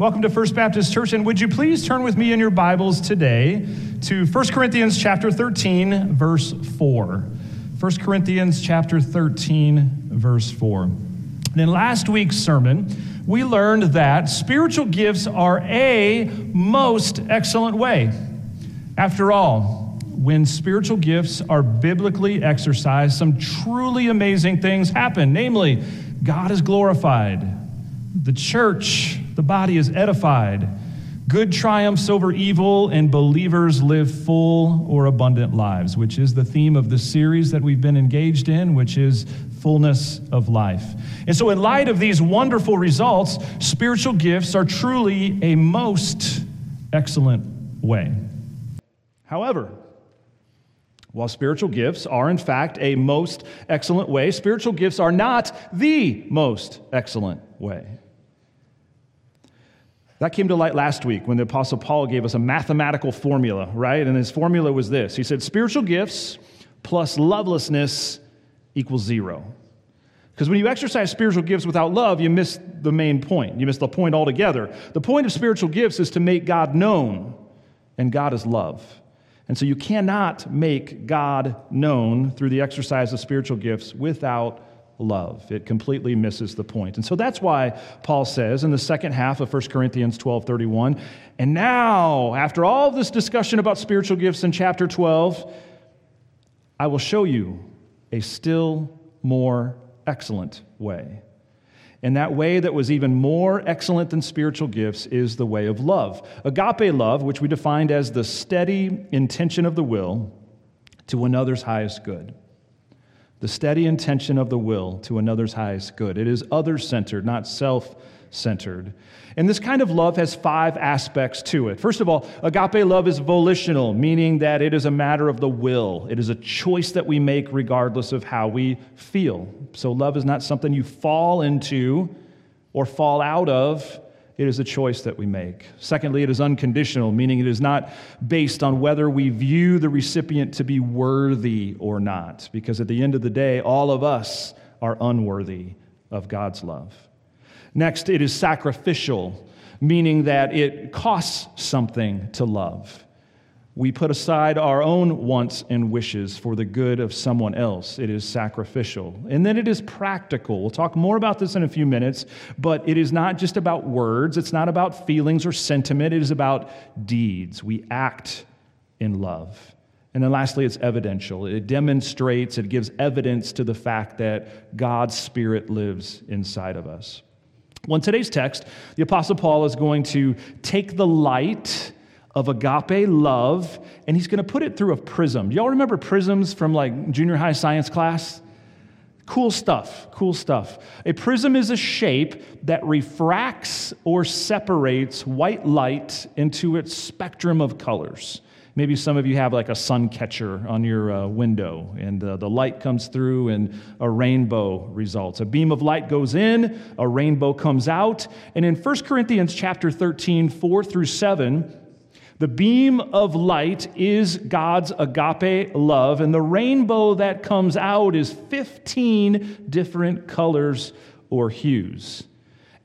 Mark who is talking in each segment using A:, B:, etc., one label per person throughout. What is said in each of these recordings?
A: Welcome to First Baptist Church, and would you please turn with me in your Bibles today to 1 Corinthians chapter 13, verse 4. 1 Corinthians chapter 13, verse 4. And in last week's sermon, we learned that spiritual gifts are a most excellent way. After all, when spiritual gifts are biblically exercised, some truly amazing things happen. Namely, God is glorified, the church the body is edified. Good triumphs over evil, and believers live full or abundant lives, which is the theme of the series that we've been engaged in, which is fullness of life. And so, in light of these wonderful results, spiritual gifts are truly a most excellent way. However, while spiritual gifts are, in fact, a most excellent way, spiritual gifts are not the most excellent way. That came to light last week when the Apostle Paul gave us a mathematical formula, right? And his formula was this He said, spiritual gifts plus lovelessness equals zero. Because when you exercise spiritual gifts without love, you miss the main point. You miss the point altogether. The point of spiritual gifts is to make God known, and God is love. And so you cannot make God known through the exercise of spiritual gifts without love. It completely misses the point. And so that's why Paul says in the second half of 1 Corinthians 12 31, and now, after all this discussion about spiritual gifts in chapter 12, I will show you a still more excellent way. And that way that was even more excellent than spiritual gifts is the way of love. Agape love, which we defined as the steady intention of the will to another's highest good the steady intention of the will to another's highest good. It is other centered, not self centered. And this kind of love has five aspects to it. First of all, agape love is volitional, meaning that it is a matter of the will. It is a choice that we make regardless of how we feel. So, love is not something you fall into or fall out of it is a choice that we make. Secondly, it is unconditional, meaning it is not based on whether we view the recipient to be worthy or not, because at the end of the day, all of us are unworthy of God's love. Next, it is sacrificial, meaning that it costs something to love. We put aside our own wants and wishes for the good of someone else. It is sacrificial. And then it is practical. We'll talk more about this in a few minutes, but it is not just about words, it's not about feelings or sentiment, it is about deeds. We act in love. And then lastly, it's evidential. It demonstrates, it gives evidence to the fact that God's Spirit lives inside of us. Well, in today's text, the Apostle Paul is going to take the light of agape love, and he's going to put it through a prism. Y'all remember prisms from like junior high science class? Cool stuff, cool stuff. A prism is a shape that refracts or separates white light into its spectrum of colors. Maybe some of you have like a sun catcher on your uh, window, and uh, the light comes through, and a rainbow results. A beam of light goes in, a rainbow comes out. And in 1 Corinthians chapter 13, 4 through 7, the beam of light is God's agape love, and the rainbow that comes out is 15 different colors or hues.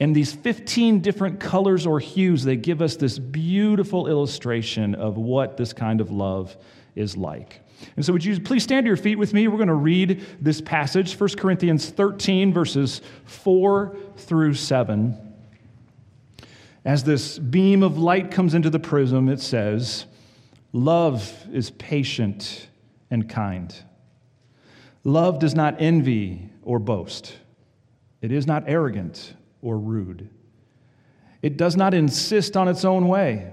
A: And these 15 different colors or hues, they give us this beautiful illustration of what this kind of love is like. And so, would you please stand to your feet with me? We're going to read this passage, 1 Corinthians 13, verses 4 through 7. As this beam of light comes into the prism, it says, Love is patient and kind. Love does not envy or boast. It is not arrogant or rude. It does not insist on its own way.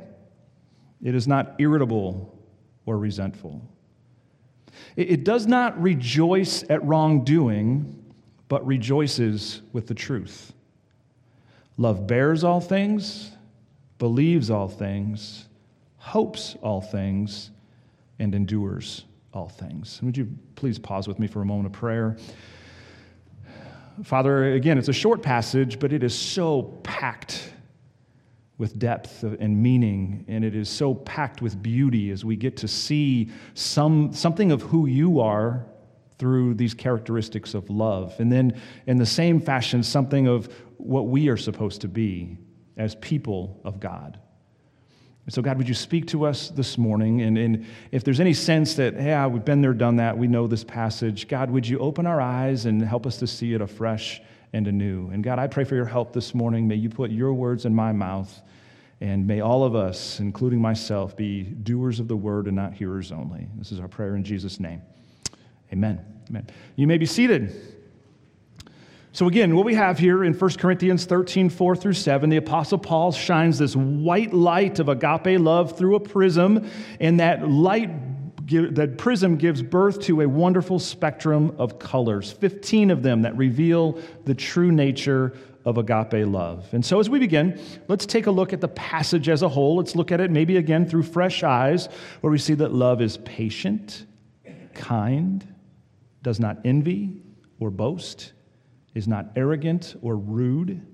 A: It is not irritable or resentful. It does not rejoice at wrongdoing, but rejoices with the truth. Love bears all things, believes all things, hopes all things, and endures all things. Would you please pause with me for a moment of prayer? Father, again, it's a short passage, but it is so packed with depth and meaning, and it is so packed with beauty as we get to see some, something of who you are through these characteristics of love. And then, in the same fashion, something of what we are supposed to be as people of God. so, God, would you speak to us this morning? And, and if there's any sense that, yeah, we've been there, done that, we know this passage, God, would you open our eyes and help us to see it afresh and anew? And God, I pray for your help this morning. May you put your words in my mouth. And may all of us, including myself, be doers of the word and not hearers only. This is our prayer in Jesus' name. Amen. Amen. You may be seated. So, again, what we have here in 1 Corinthians 13, 4 through 7, the Apostle Paul shines this white light of agape love through a prism, and that light, that prism gives birth to a wonderful spectrum of colors, 15 of them that reveal the true nature of agape love. And so, as we begin, let's take a look at the passage as a whole. Let's look at it maybe again through fresh eyes, where we see that love is patient, kind, does not envy or boast is not arrogant or rude,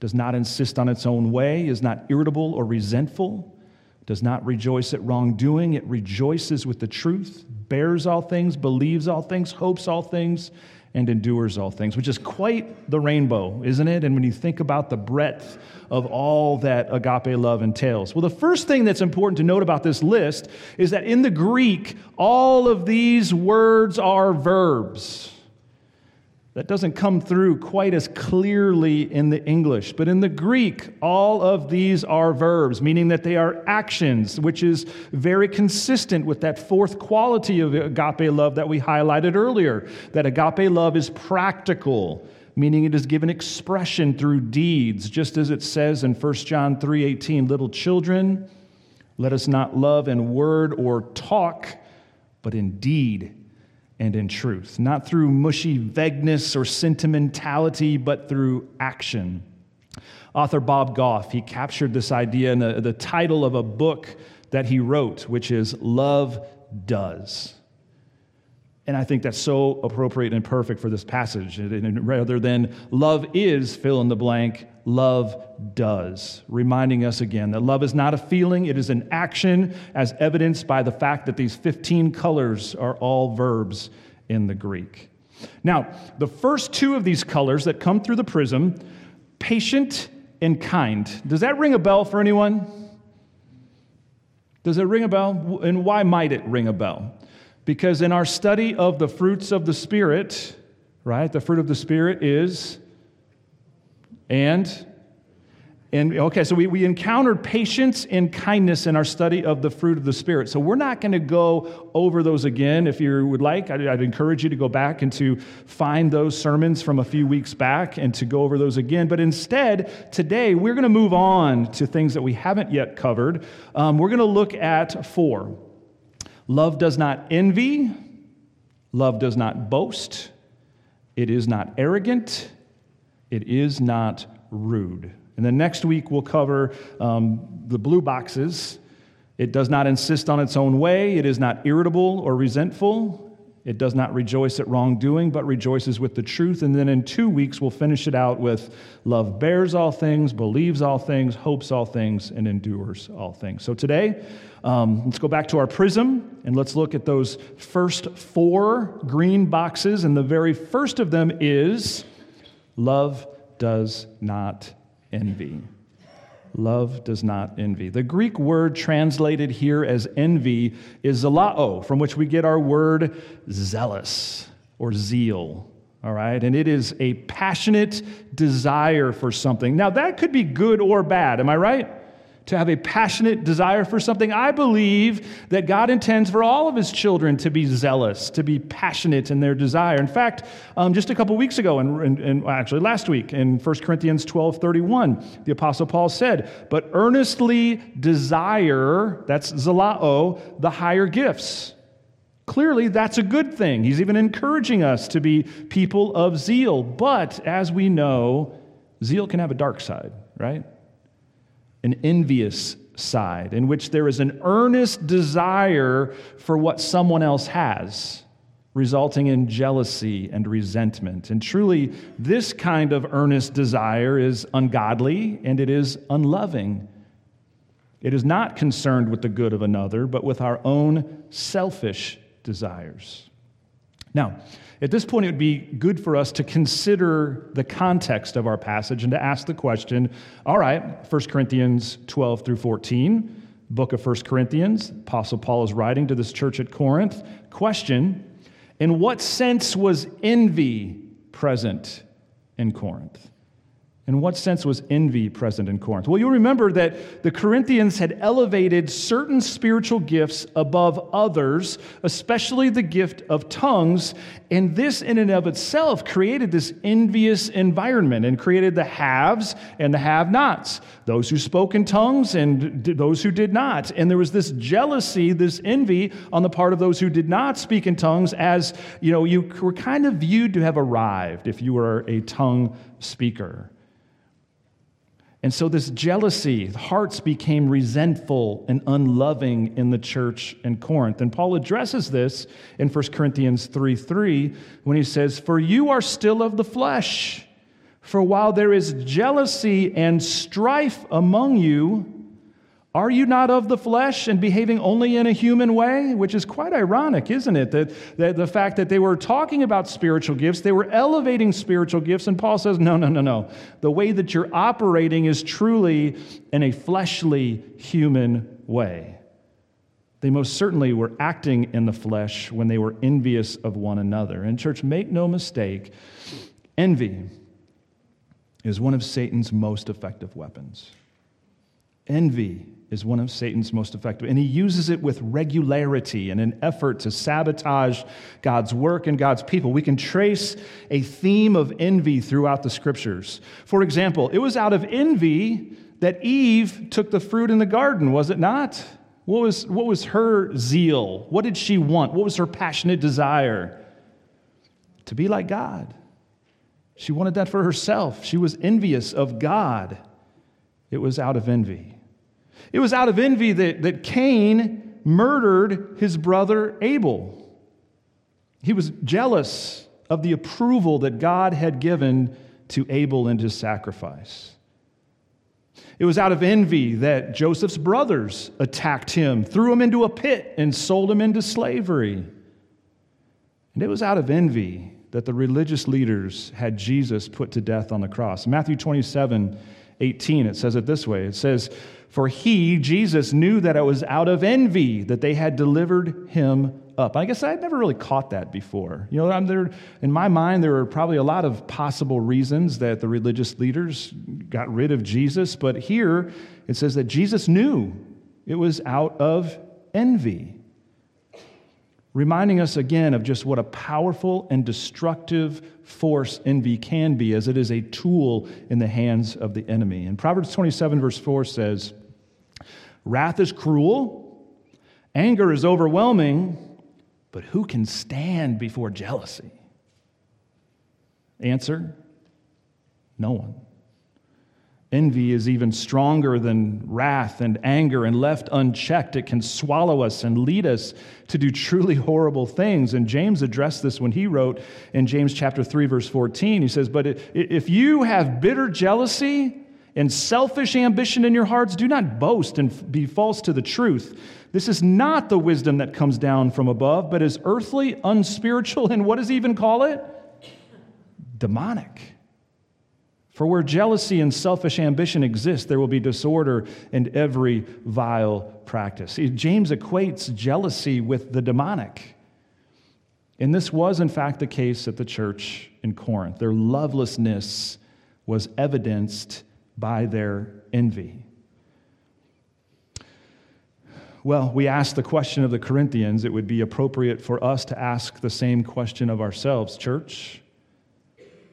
A: does not insist on its own way, is not irritable or resentful, does not rejoice at wrongdoing. It rejoices with the truth, bears all things, believes all things, hopes all things, and endures all things, which is quite the rainbow, isn't it? And when you think about the breadth of all that agape love entails. Well, the first thing that's important to note about this list is that in the Greek, all of these words are verbs. That doesn't come through quite as clearly in the English. But in the Greek, all of these are verbs, meaning that they are actions, which is very consistent with that fourth quality of agape love that we highlighted earlier. That agape love is practical, meaning it is given expression through deeds, just as it says in 1 John 3:18, little children, let us not love in word or talk, but in deed and in truth, not through mushy vagueness or sentimentality, but through action. Author Bob Goff, he captured this idea in the, the title of a book that he wrote, which is Love Does. And I think that's so appropriate and perfect for this passage. And rather than love is fill in the blank, love does. Reminding us again that love is not a feeling, it is an action, as evidenced by the fact that these 15 colors are all verbs in the Greek. Now, the first two of these colors that come through the prism, patient and kind, does that ring a bell for anyone? Does it ring a bell? And why might it ring a bell? Because in our study of the fruits of the Spirit, right, the fruit of the Spirit is, and, and okay, so we, we encountered patience and kindness in our study of the fruit of the Spirit. So we're not going to go over those again. If you would like, I'd, I'd encourage you to go back and to find those sermons from a few weeks back and to go over those again. But instead, today, we're going to move on to things that we haven't yet covered. Um, we're going to look at four. Love does not envy, love does not boast, it is not arrogant, it is not rude. And then next week we'll cover um, the blue boxes. It does not insist on its own way, it is not irritable or resentful, it does not rejoice at wrongdoing, but rejoices with the truth. And then in two weeks, we'll finish it out with love bears all things, believes all things, hopes all things, and endures all things. So today, um, let's go back to our prism and let's look at those first four green boxes. And the very first of them is love does not envy. Love does not envy. The Greek word translated here as envy is zalao, from which we get our word zealous or zeal. All right, and it is a passionate desire for something. Now, that could be good or bad, am I right? To have a passionate desire for something. I believe that God intends for all of his children to be zealous, to be passionate in their desire. In fact, um, just a couple weeks ago, and, and, actually last week in 1 Corinthians 12 31, the Apostle Paul said, But earnestly desire, that's zalao, the higher gifts. Clearly, that's a good thing. He's even encouraging us to be people of zeal. But as we know, zeal can have a dark side, right? An envious side, in which there is an earnest desire for what someone else has, resulting in jealousy and resentment. And truly, this kind of earnest desire is ungodly and it is unloving. It is not concerned with the good of another, but with our own selfish desires. Now, at this point, it would be good for us to consider the context of our passage and to ask the question all right, 1 Corinthians 12 through 14, book of 1 Corinthians, Apostle Paul is writing to this church at Corinth. Question In what sense was envy present in Corinth? In what sense was envy present in Corinth? Well, you'll remember that the Corinthians had elevated certain spiritual gifts above others, especially the gift of tongues. And this, in and of itself, created this envious environment and created the haves and the have nots those who spoke in tongues and those who did not. And there was this jealousy, this envy on the part of those who did not speak in tongues, as you know, you were kind of viewed to have arrived if you were a tongue speaker. And so, this jealousy, hearts became resentful and unloving in the church in Corinth. And Paul addresses this in 1 Corinthians 3 3 when he says, For you are still of the flesh. For while there is jealousy and strife among you, are you not of the flesh and behaving only in a human way? Which is quite ironic, isn't it? That, that, the fact that they were talking about spiritual gifts, they were elevating spiritual gifts, and Paul says, no, no, no, no. The way that you're operating is truly in a fleshly, human way. They most certainly were acting in the flesh when they were envious of one another. And, church, make no mistake, envy is one of Satan's most effective weapons. Envy is one of Satan's most effective. And he uses it with regularity in an effort to sabotage God's work and God's people. We can trace a theme of envy throughout the scriptures. For example, it was out of envy that Eve took the fruit in the garden, was it not? What was, what was her zeal? What did she want? What was her passionate desire? To be like God. She wanted that for herself. She was envious of God. It was out of envy. It was out of envy that, that Cain murdered his brother Abel. He was jealous of the approval that God had given to Abel and his sacrifice. It was out of envy that Joseph's brothers attacked him, threw him into a pit, and sold him into slavery. And it was out of envy that the religious leaders had Jesus put to death on the cross. Matthew 27 18, it says it this way it says, for he, Jesus, knew that it was out of envy that they had delivered him up. I guess I'd never really caught that before. You know, there, in my mind, there were probably a lot of possible reasons that the religious leaders got rid of Jesus, but here it says that Jesus knew it was out of envy. Reminding us again of just what a powerful and destructive force envy can be, as it is a tool in the hands of the enemy. And Proverbs 27, verse 4 says, Wrath is cruel, anger is overwhelming, but who can stand before jealousy? Answer no one. Envy is even stronger than wrath and anger, and left unchecked, it can swallow us and lead us to do truly horrible things. And James addressed this when he wrote in James chapter 3, verse 14. He says, But if you have bitter jealousy and selfish ambition in your hearts, do not boast and be false to the truth. This is not the wisdom that comes down from above, but is earthly, unspiritual, and what does he even call it? Demonic. For where jealousy and selfish ambition exist, there will be disorder and every vile practice. James equates jealousy with the demonic. And this was, in fact, the case at the church in Corinth. Their lovelessness was evidenced by their envy. Well, we asked the question of the Corinthians. It would be appropriate for us to ask the same question of ourselves, church.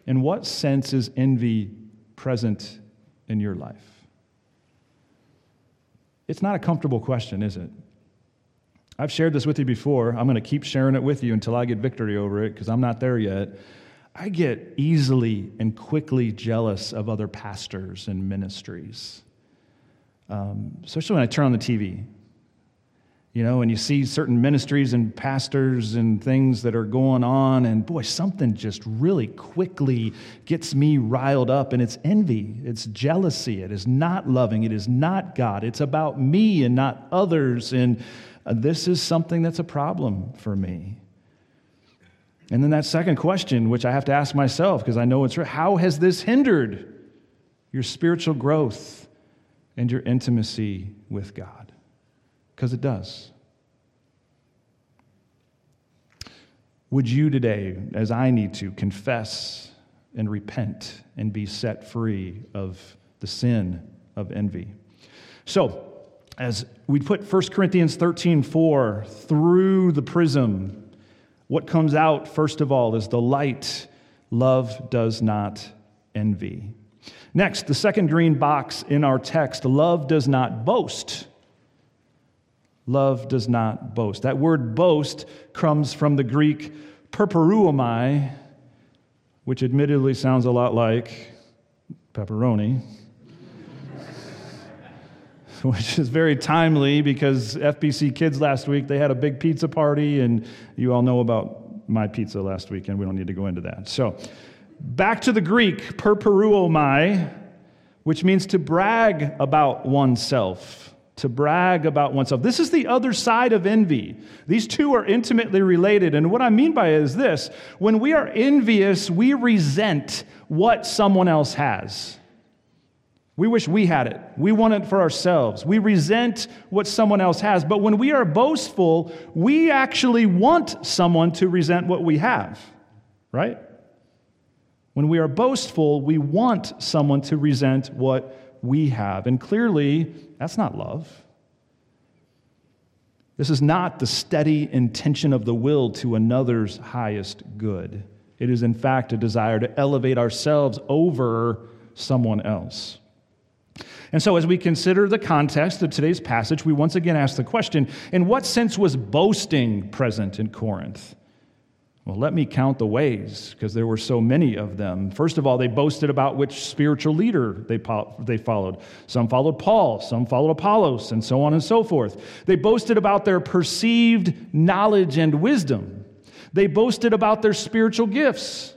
A: In what sense is envy present in your life? It's not a comfortable question, is it? I've shared this with you before. I'm going to keep sharing it with you until I get victory over it because I'm not there yet. I get easily and quickly jealous of other pastors and ministries. um, especially when I turn on the TV. You know, and you see certain ministries and pastors and things that are going on, and boy, something just really quickly gets me riled up, and it's envy, it's jealousy, it is not loving, it is not God, it's about me and not others, and uh, this is something that's a problem for me. And then that second question, which I have to ask myself because I know it's how has this hindered your spiritual growth and your intimacy with God? Because it does. Would you today, as I need to, confess and repent and be set free of the sin of envy? So, as we put 1 Corinthians 13 4 through the prism what comes out, first of all, is the light. Love does not envy. Next, the second green box in our text love does not boast. Love does not boast. That word boast comes from the Greek perperuomai, which admittedly sounds a lot like pepperoni. which is very timely because FBC Kids last week, they had a big pizza party, and you all know about my pizza last weekend. We don't need to go into that. So, back to the Greek, perperuomai, which means to brag about oneself. To brag about oneself. This is the other side of envy. These two are intimately related. And what I mean by it is this when we are envious, we resent what someone else has. We wish we had it. We want it for ourselves. We resent what someone else has. But when we are boastful, we actually want someone to resent what we have, right? When we are boastful, we want someone to resent what we have. And clearly, that's not love. This is not the steady intention of the will to another's highest good. It is, in fact, a desire to elevate ourselves over someone else. And so, as we consider the context of today's passage, we once again ask the question in what sense was boasting present in Corinth? Well, let me count the ways, because there were so many of them. First of all, they boasted about which spiritual leader they, they followed. Some followed Paul, some followed Apollos, and so on and so forth. They boasted about their perceived knowledge and wisdom. They boasted about their spiritual gifts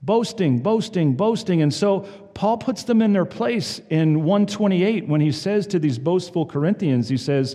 A: boasting, boasting, boasting. And so Paul puts them in their place in 128 when he says to these boastful Corinthians, he says,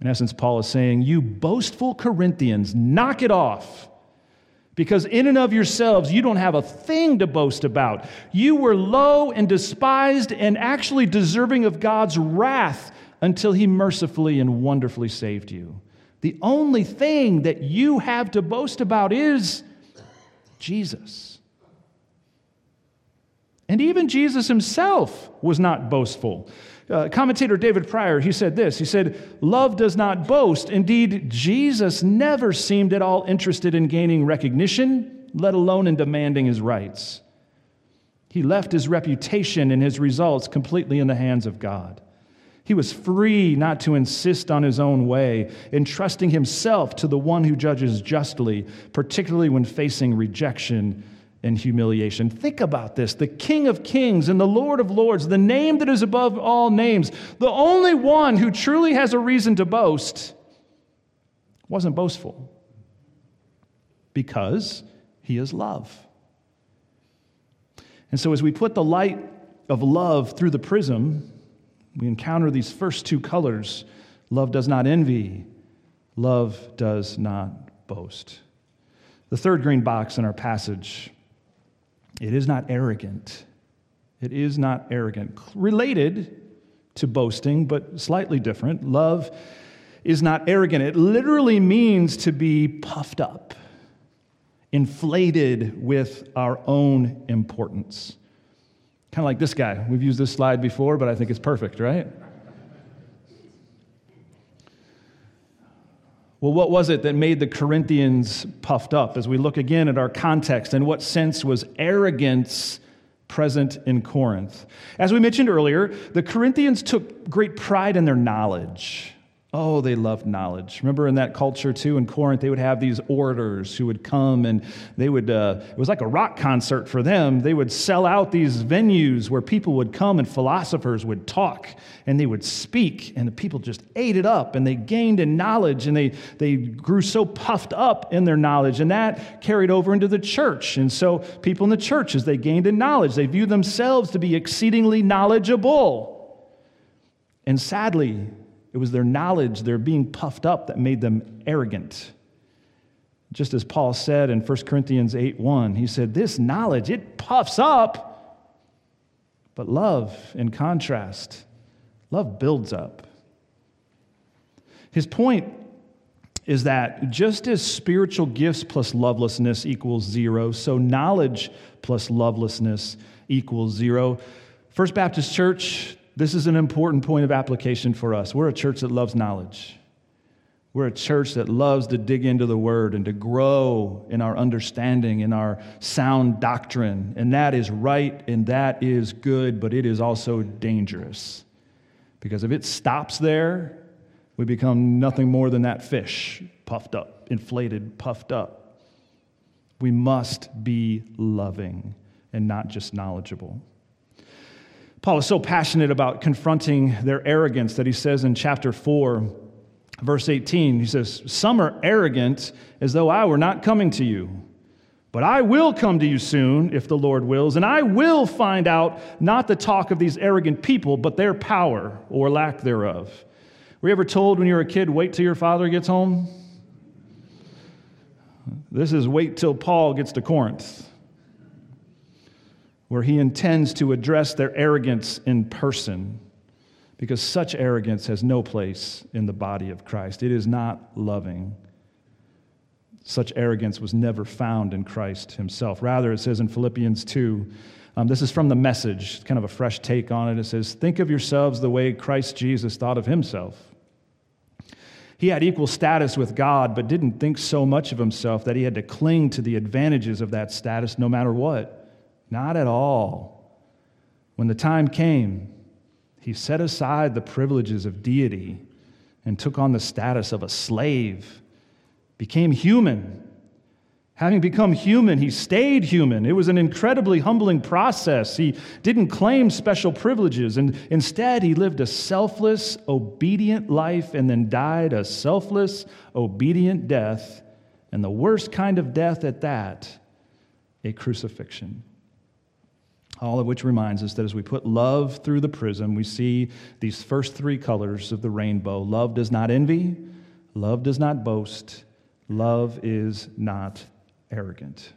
A: In essence, Paul is saying, You boastful Corinthians, knock it off. Because in and of yourselves, you don't have a thing to boast about. You were low and despised and actually deserving of God's wrath until he mercifully and wonderfully saved you. The only thing that you have to boast about is Jesus. And even Jesus himself was not boastful. Uh, commentator David Prior, he said this. He said, Love does not boast. Indeed, Jesus never seemed at all interested in gaining recognition, let alone in demanding his rights. He left his reputation and his results completely in the hands of God. He was free not to insist on his own way, entrusting himself to the one who judges justly, particularly when facing rejection and humiliation. Think about this the King of Kings and the Lord of Lords, the name that is above all names, the only one who truly has a reason to boast, wasn't boastful because he is love. And so, as we put the light of love through the prism, we encounter these first two colors love does not envy, love does not boast. The third green box in our passage it is not arrogant. It is not arrogant. Related to boasting, but slightly different. Love is not arrogant. It literally means to be puffed up, inflated with our own importance. Kind of like this guy. We've used this slide before, but I think it's perfect, right? Well, what was it that made the Corinthians puffed up? As we look again at our context, in what sense was arrogance present in Corinth? As we mentioned earlier, the Corinthians took great pride in their knowledge. Oh, they loved knowledge. Remember in that culture too, in Corinth, they would have these orators who would come and they would, uh, it was like a rock concert for them. They would sell out these venues where people would come and philosophers would talk and they would speak and the people just ate it up and they gained in knowledge and they, they grew so puffed up in their knowledge and that carried over into the church. And so people in the church, as they gained in knowledge, they viewed themselves to be exceedingly knowledgeable. And sadly, it was their knowledge, their being puffed up, that made them arrogant. Just as Paul said in 1 Corinthians 8 1, he said, This knowledge, it puffs up, but love, in contrast, love builds up. His point is that just as spiritual gifts plus lovelessness equals zero, so knowledge plus lovelessness equals zero. First Baptist Church, this is an important point of application for us. We're a church that loves knowledge. We're a church that loves to dig into the word and to grow in our understanding, in our sound doctrine. And that is right and that is good, but it is also dangerous. Because if it stops there, we become nothing more than that fish, puffed up, inflated, puffed up. We must be loving and not just knowledgeable. Paul is so passionate about confronting their arrogance that he says in chapter 4, verse 18, he says, Some are arrogant as though I were not coming to you. But I will come to you soon, if the Lord wills, and I will find out not the talk of these arrogant people, but their power or lack thereof. Were you ever told when you were a kid, wait till your father gets home? This is wait till Paul gets to Corinth where he intends to address their arrogance in person, because such arrogance has no place in the body of Christ. It is not loving. Such arrogance was never found in Christ himself. Rather, it says in Philippians 2, um, this is from the message, kind of a fresh take on it. It says, Think of yourselves the way Christ Jesus thought of himself. He had equal status with God, but didn't think so much of himself that he had to cling to the advantages of that status no matter what. Not at all. When the time came, he set aside the privileges of deity and took on the status of a slave, became human. Having become human, he stayed human. It was an incredibly humbling process. He didn't claim special privileges, and instead, he lived a selfless, obedient life and then died a selfless, obedient death, and the worst kind of death at that a crucifixion. All of which reminds us that as we put love through the prism, we see these first three colors of the rainbow. Love does not envy, love does not boast, love is not arrogant.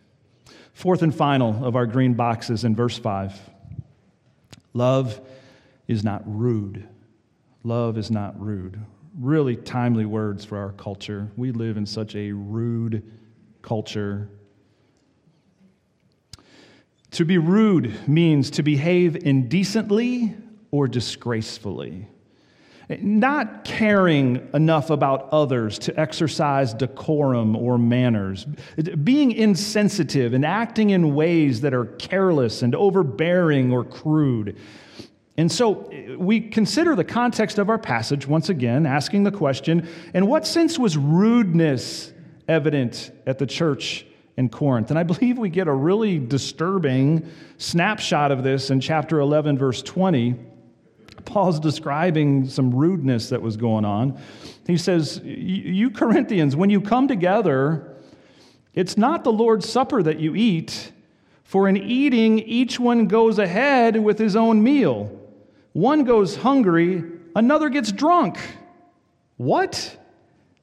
A: Fourth and final of our green boxes in verse 5 love is not rude. Love is not rude. Really timely words for our culture. We live in such a rude culture to be rude means to behave indecently or disgracefully. Not caring enough about others to exercise decorum or manners. Being insensitive and acting in ways that are careless and overbearing or crude. And so we consider the context of our passage once again, asking the question in what sense was rudeness evident at the church in Corinth. And I believe we get a really disturbing snapshot of this in chapter 11, verse 20. Paul's describing some rudeness that was going on. He says, You Corinthians, when you come together, it's not the Lord's Supper that you eat, for in eating, each one goes ahead with his own meal. One goes hungry, another gets drunk. What?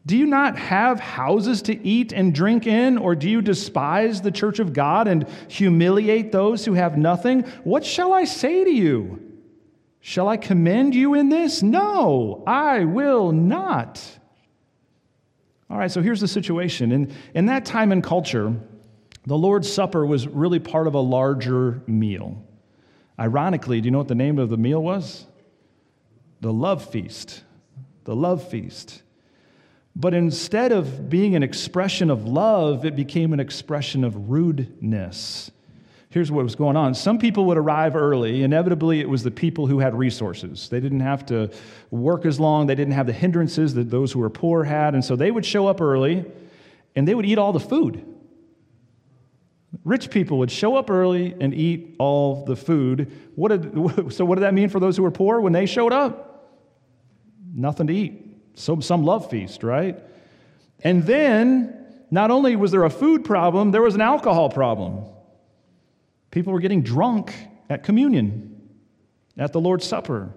A: Do you not have houses to eat and drink in, or do you despise the church of God and humiliate those who have nothing? What shall I say to you? Shall I commend you in this? No, I will not. All right, so here's the situation. In, in that time and culture, the Lord's Supper was really part of a larger meal. Ironically, do you know what the name of the meal was? The love feast. The love feast. But instead of being an expression of love, it became an expression of rudeness. Here's what was going on. Some people would arrive early. Inevitably, it was the people who had resources. They didn't have to work as long, they didn't have the hindrances that those who were poor had. And so they would show up early and they would eat all the food. Rich people would show up early and eat all the food. What did, so, what did that mean for those who were poor when they showed up? Nothing to eat. So, some love feast, right? And then, not only was there a food problem, there was an alcohol problem. People were getting drunk at communion, at the Lord's Supper.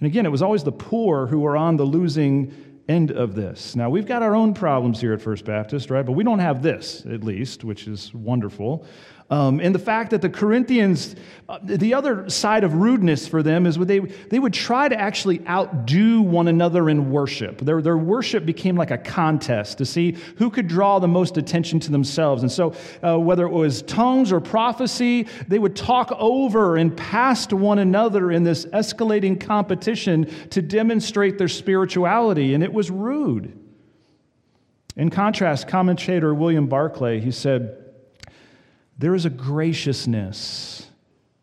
A: And again, it was always the poor who were on the losing end of this. Now, we've got our own problems here at First Baptist, right? But we don't have this, at least, which is wonderful. Um, and the fact that the Corinthians, uh, the other side of rudeness for them is they, they would try to actually outdo one another in worship. Their, their worship became like a contest to see who could draw the most attention to themselves. And so, uh, whether it was tongues or prophecy, they would talk over and past one another in this escalating competition to demonstrate their spirituality. And it was rude. In contrast, commentator William Barclay, he said, there is a graciousness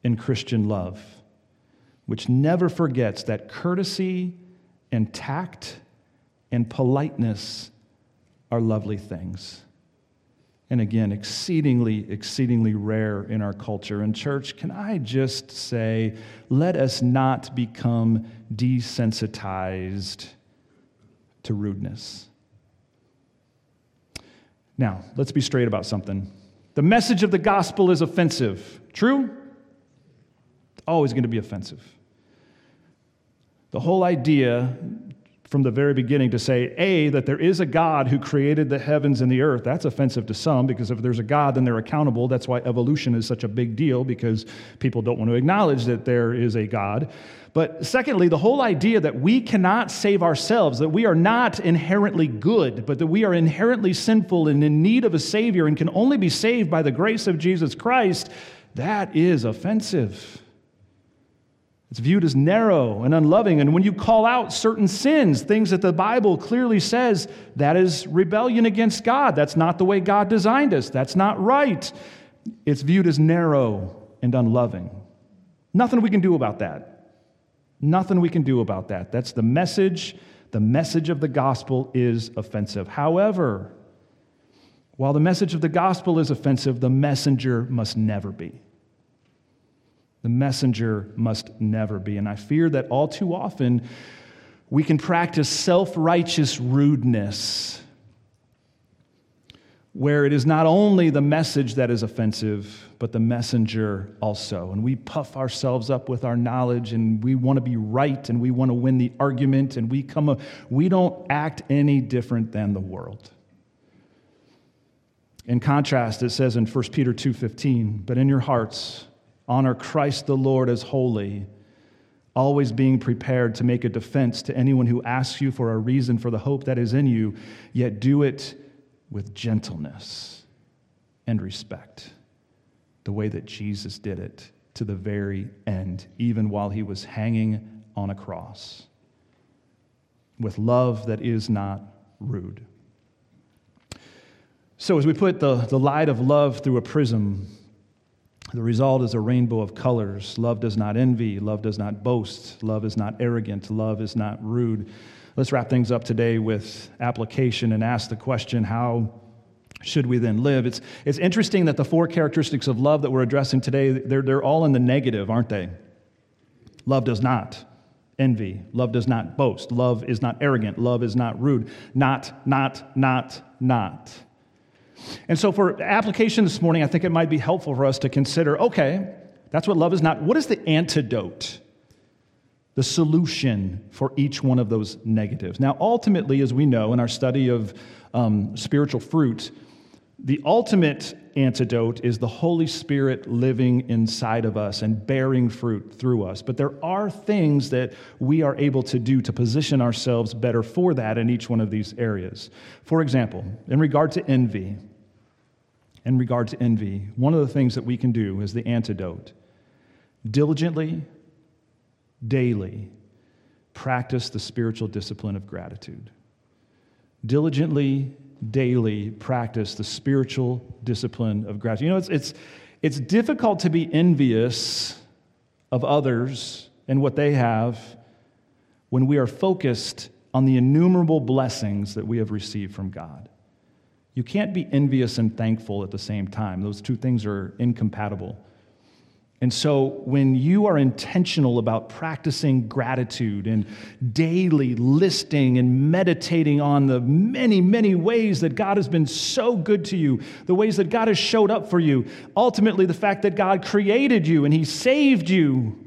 A: in Christian love which never forgets that courtesy and tact and politeness are lovely things. And again, exceedingly, exceedingly rare in our culture. And, church, can I just say, let us not become desensitized to rudeness. Now, let's be straight about something. The message of the gospel is offensive. True? It's Always going to be offensive. The whole idea from the very beginning to say, A, that there is a God who created the heavens and the earth, that's offensive to some because if there's a God, then they're accountable. That's why evolution is such a big deal because people don't want to acknowledge that there is a God. But secondly, the whole idea that we cannot save ourselves, that we are not inherently good, but that we are inherently sinful and in need of a Savior and can only be saved by the grace of Jesus Christ, that is offensive. It's viewed as narrow and unloving. And when you call out certain sins, things that the Bible clearly says, that is rebellion against God. That's not the way God designed us. That's not right. It's viewed as narrow and unloving. Nothing we can do about that. Nothing we can do about that. That's the message. The message of the gospel is offensive. However, while the message of the gospel is offensive, the messenger must never be. The messenger must never be. And I fear that all too often we can practice self righteous rudeness where it is not only the message that is offensive, but the messenger also. And we puff ourselves up with our knowledge and we want to be right and we want to win the argument and we come a, we don't act any different than the world. In contrast, it says in 1 Peter 2:15, "But in your hearts honor Christ the Lord as holy, always being prepared to make a defense to anyone who asks you for a reason for the hope that is in you, yet do it with gentleness and respect, the way that Jesus did it to the very end, even while he was hanging on a cross, with love that is not rude. So, as we put the, the light of love through a prism, the result is a rainbow of colors. Love does not envy. Love does not boast. Love is not arrogant. Love is not rude. Let's wrap things up today with application and ask the question how should we then live? It's, it's interesting that the four characteristics of love that we're addressing today, they're, they're all in the negative, aren't they? Love does not envy. Love does not boast. Love is not arrogant. Love is not rude. Not, not, not, not. And so, for application this morning, I think it might be helpful for us to consider okay, that's what love is not. What is the antidote? the solution for each one of those negatives. Now, ultimately, as we know in our study of um, spiritual fruit, the ultimate antidote is the Holy Spirit living inside of us and bearing fruit through us. But there are things that we are able to do to position ourselves better for that in each one of these areas. For example, in regard to envy, in regard to envy, one of the things that we can do is the antidote diligently, daily practice the spiritual discipline of gratitude. Diligently, daily practice the spiritual discipline of gratitude. You know, it's, it's, it's difficult to be envious of others and what they have when we are focused on the innumerable blessings that we have received from God. You can't be envious and thankful at the same time, those two things are incompatible. And so, when you are intentional about practicing gratitude and daily listing and meditating on the many, many ways that God has been so good to you, the ways that God has showed up for you, ultimately, the fact that God created you and He saved you,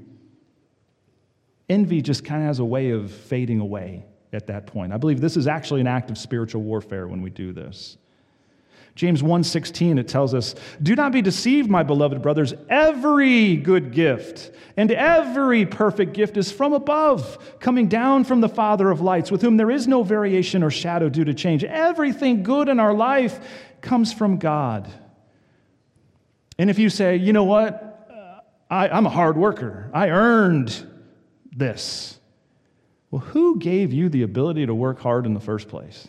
A: envy just kind of has a way of fading away at that point. I believe this is actually an act of spiritual warfare when we do this. James 1:16 it tells us, "Do not be deceived, my beloved brothers, every good gift and every perfect gift is from above, coming down from the Father of lights, with whom there is no variation or shadow due to change. Everything good in our life comes from God." And if you say, "You know what? I, I'm a hard worker. I earned this." Well, who gave you the ability to work hard in the first place?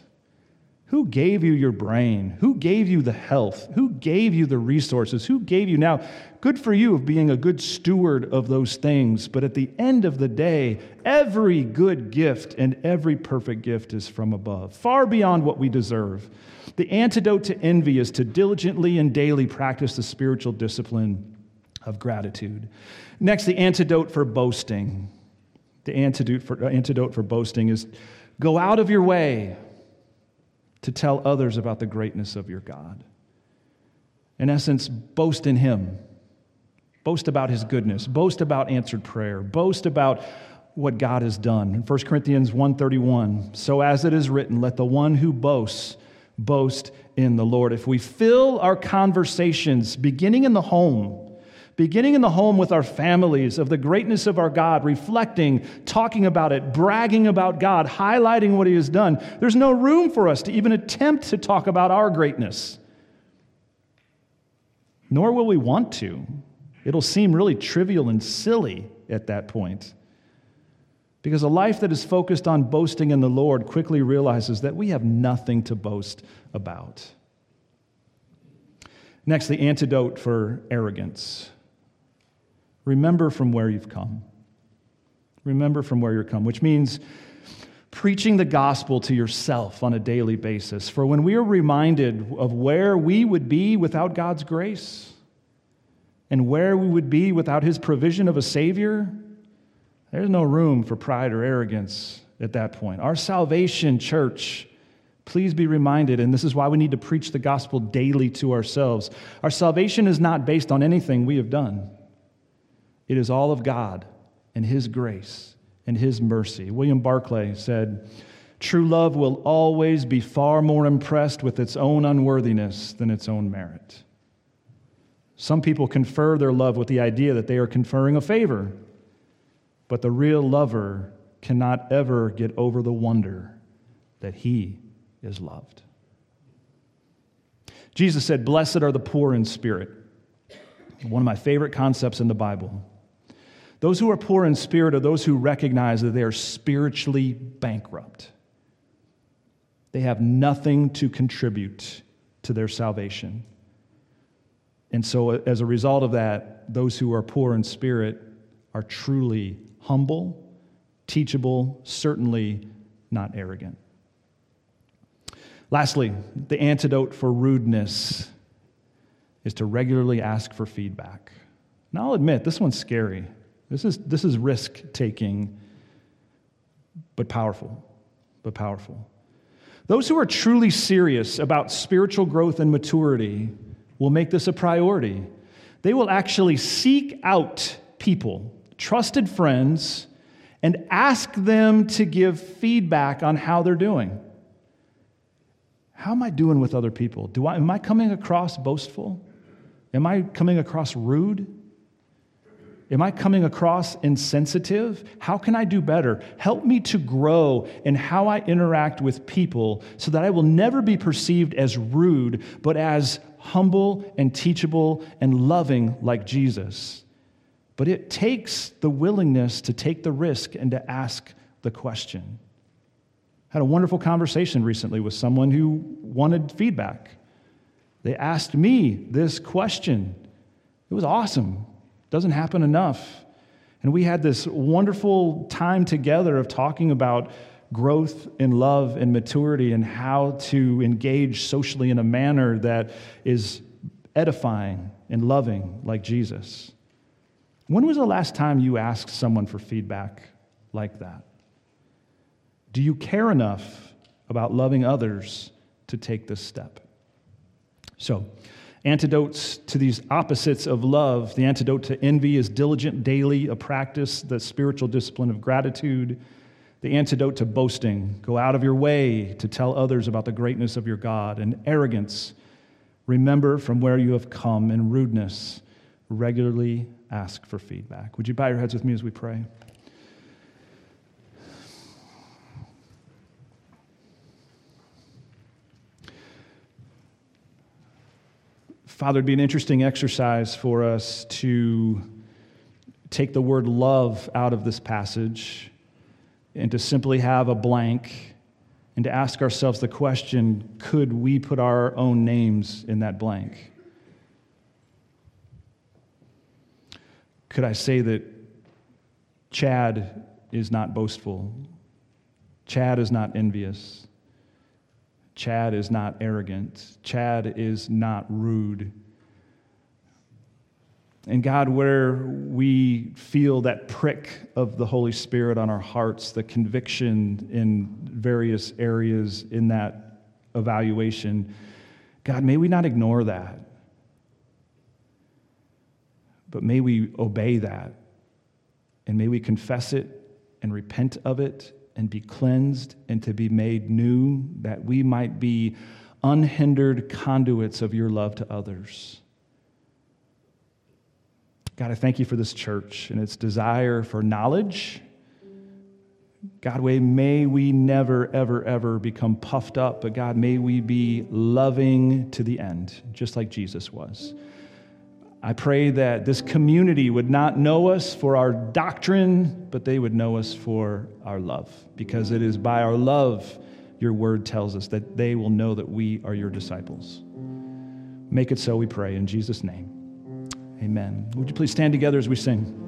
A: Who gave you your brain? Who gave you the health? Who gave you the resources? Who gave you now? Good for you of being a good steward of those things. But at the end of the day, every good gift and every perfect gift is from above, far beyond what we deserve. The antidote to envy is to diligently and daily practice the spiritual discipline of gratitude. Next, the antidote for boasting. The antidote for, antidote for boasting is go out of your way to tell others about the greatness of your God. In essence, boast in Him. Boast about His goodness. Boast about answered prayer. Boast about what God has done. In 1 Corinthians 1:31, so as it is written, let the one who boasts boast in the Lord. If we fill our conversations beginning in the home beginning in the home with our families of the greatness of our God, reflecting, talking about it, bragging about God, highlighting what He has done, there's no room for us to even attempt to talk about our greatness. Nor will we want to. It'll seem really trivial and silly at that point. Because a life that is focused on boasting in the Lord quickly realizes that we have nothing to boast about. Next, the antidote for arrogance. Remember from where you've come. Remember from where you're come, which means preaching the gospel to yourself on a daily basis. For when we are reminded of where we would be without God's grace and where we would be without his provision of a Savior, there's no room for pride or arrogance at that point. Our salvation, church, please be reminded, and this is why we need to preach the gospel daily to ourselves. Our salvation is not based on anything we have done. It is all of God and His grace and His mercy. William Barclay said, True love will always be far more impressed with its own unworthiness than its own merit. Some people confer their love with the idea that they are conferring a favor, but the real lover cannot ever get over the wonder that he is loved. Jesus said, Blessed are the poor in spirit. One of my favorite concepts in the Bible. Those who are poor in spirit are those who recognize that they are spiritually bankrupt. They have nothing to contribute to their salvation. And so, uh, as a result of that, those who are poor in spirit are truly humble, teachable, certainly not arrogant. Lastly, the antidote for rudeness is to regularly ask for feedback. Now, I'll admit, this one's scary. This is, this is risk taking, but powerful, but powerful. Those who are truly serious about spiritual growth and maturity will make this a priority. They will actually seek out people, trusted friends, and ask them to give feedback on how they're doing. How am I doing with other people? Do I, am I coming across boastful? Am I coming across rude? Am I coming across insensitive? How can I do better? Help me to grow in how I interact with people so that I will never be perceived as rude, but as humble and teachable and loving like Jesus. But it takes the willingness to take the risk and to ask the question. Had a wonderful conversation recently with someone who wanted feedback. They asked me this question. It was awesome. Doesn't happen enough. And we had this wonderful time together of talking about growth in love and maturity and how to engage socially in a manner that is edifying and loving like Jesus. When was the last time you asked someone for feedback like that? Do you care enough about loving others to take this step? So, antidotes to these opposites of love the antidote to envy is diligent daily, a practice, the spiritual discipline of gratitude. The antidote to boasting, go out of your way to tell others about the greatness of your God. And arrogance, remember from where you have come. And rudeness, regularly ask for feedback. Would you bow your heads with me as we pray? Father, it'd be an interesting exercise for us to take the word love out of this passage and to simply have a blank and to ask ourselves the question could we put our own names in that blank? Could I say that Chad is not boastful? Chad is not envious. Chad is not arrogant. Chad is not rude. And God, where we feel that prick of the Holy Spirit on our hearts, the conviction in various areas in that evaluation, God, may we not ignore that, but may we obey that. And may we confess it and repent of it and be cleansed and to be made new, that we might be unhindered conduits of your love to others. God, I thank you for this church and its desire for knowledge. God, may we never, ever, ever become puffed up, but God, may we be loving to the end, just like Jesus was. I pray that this community would not know us for our doctrine, but they would know us for our love, because it is by our love, your word tells us, that they will know that we are your disciples. Make it so, we pray, in Jesus' name. Amen. Would you please stand together as we sing?